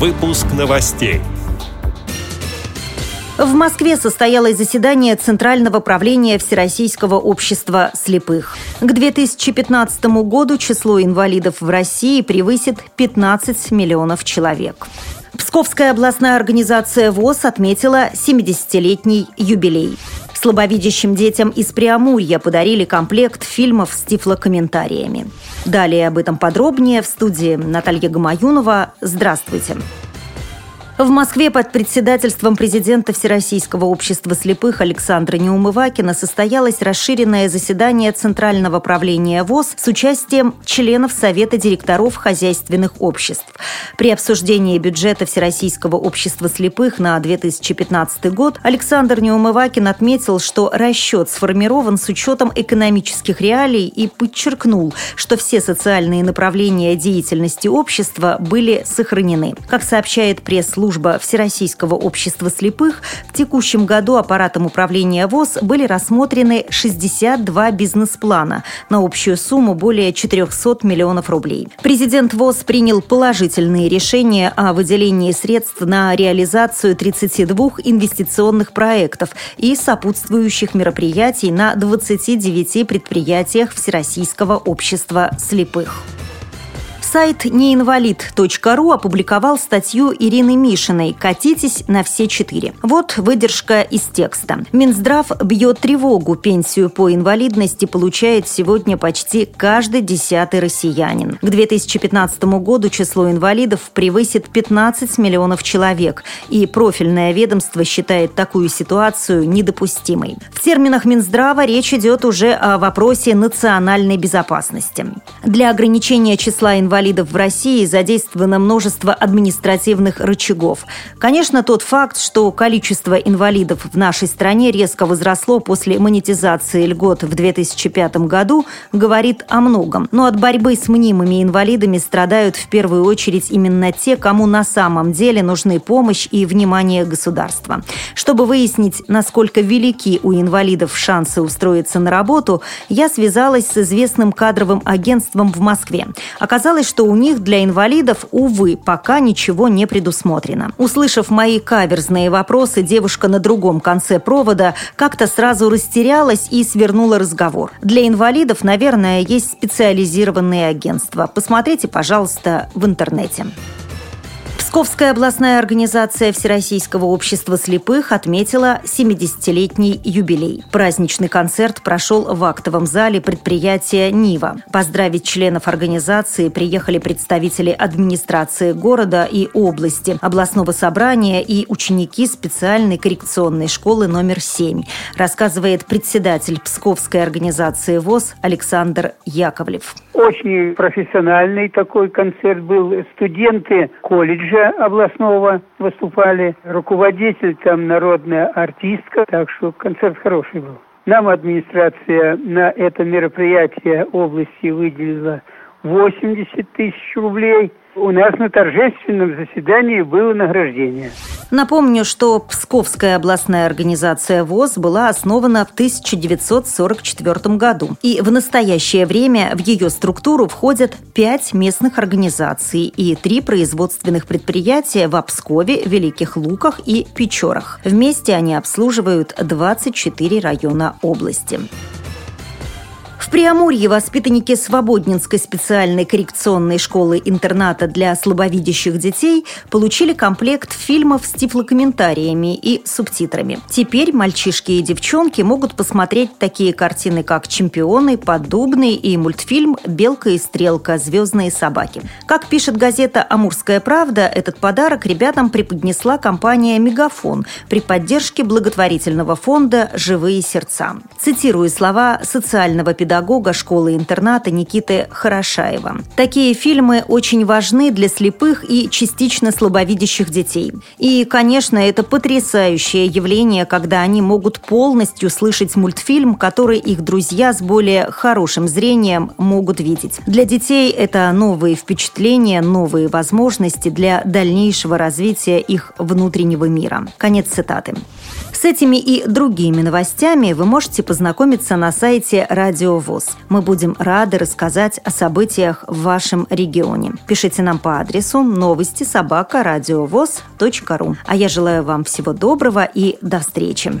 Выпуск новостей. В Москве состоялось заседание Центрального правления Всероссийского общества слепых. К 2015 году число инвалидов в России превысит 15 миллионов человек. Псковская областная организация ВОЗ отметила 70-летний юбилей. Слабовидящим детям из Преамурья подарили комплект фильмов с тифлокомментариями. Далее об этом подробнее в студии Наталья Гамаюнова. Здравствуйте. Здравствуйте. В Москве под председательством президента Всероссийского общества слепых Александра Неумывакина состоялось расширенное заседание Центрального правления ВОЗ с участием членов Совета директоров хозяйственных обществ. При обсуждении бюджета Всероссийского общества слепых на 2015 год Александр Неумывакин отметил, что расчет сформирован с учетом экономических реалий и подчеркнул, что все социальные направления деятельности общества были сохранены. Как сообщает пресс-служба служба Всероссийского общества слепых, в текущем году аппаратом управления ВОЗ были рассмотрены 62 бизнес-плана на общую сумму более 400 миллионов рублей. Президент ВОЗ принял положительные решения о выделении средств на реализацию 32 инвестиционных проектов и сопутствующих мероприятий на 29 предприятиях Всероссийского общества слепых. Сайт неинвалид.ру опубликовал статью Ирины Мишиной «Катитесь на все четыре». Вот выдержка из текста. Минздрав бьет тревогу. Пенсию по инвалидности получает сегодня почти каждый десятый россиянин. К 2015 году число инвалидов превысит 15 миллионов человек, и профильное ведомство считает такую ситуацию недопустимой. В терминах Минздрава речь идет уже о вопросе национальной безопасности. Для ограничения числа инвалидов инвалидов в России задействовано множество административных рычагов. Конечно, тот факт, что количество инвалидов в нашей стране резко возросло после монетизации льгот в 2005 году, говорит о многом. Но от борьбы с мнимыми инвалидами страдают в первую очередь именно те, кому на самом деле нужны помощь и внимание государства. Чтобы выяснить, насколько велики у инвалидов шансы устроиться на работу, я связалась с известным кадровым агентством в Москве. Оказалось, что у них для инвалидов, увы, пока ничего не предусмотрено. Услышав мои каверзные вопросы, девушка на другом конце провода как-то сразу растерялась и свернула разговор. Для инвалидов, наверное, есть специализированные агентства. Посмотрите, пожалуйста, в интернете. Псковская областная организация Всероссийского общества слепых отметила 70-летний юбилей. Праздничный концерт прошел в актовом зале предприятия «Нива». Поздравить членов организации приехали представители администрации города и области, областного собрания и ученики специальной коррекционной школы номер 7, рассказывает председатель Псковской организации ВОЗ Александр Яковлев. Очень профессиональный такой концерт был. Студенты колледжа областного выступали, руководитель там народная артистка, так что концерт хороший был. Нам администрация на это мероприятие области выделила 80 тысяч рублей – у нас на торжественном заседании было награждение. Напомню, что Псковская областная организация ВОЗ была основана в 1944 году. И в настоящее время в ее структуру входят пять местных организаций и три производственных предприятия в Обскове, Великих Луках и Печорах. Вместе они обслуживают 24 района области. В Приамурье воспитанники Свободнинской специальной коррекционной школы-интерната для слабовидящих детей получили комплект фильмов с тифлокомментариями и субтитрами. Теперь мальчишки и девчонки могут посмотреть такие картины, как «Чемпионы», «Поддубный» и мультфильм «Белка и стрелка. Звездные собаки». Как пишет газета «Амурская правда», этот подарок ребятам преподнесла компания «Мегафон» при поддержке благотворительного фонда «Живые сердца». Цитирую слова социального педагога педагога школы-интерната Никиты Хорошаева. Такие фильмы очень важны для слепых и частично слабовидящих детей. И, конечно, это потрясающее явление, когда они могут полностью слышать мультфильм, который их друзья с более хорошим зрением могут видеть. Для детей это новые впечатления, новые возможности для дальнейшего развития их внутреннего мира. Конец цитаты. С этими и другими новостями вы можете познакомиться на сайте Радио ВОЗ. Мы будем рады рассказать о событиях в вашем регионе. Пишите нам по адресу новости собака ру. А я желаю вам всего доброго и до встречи.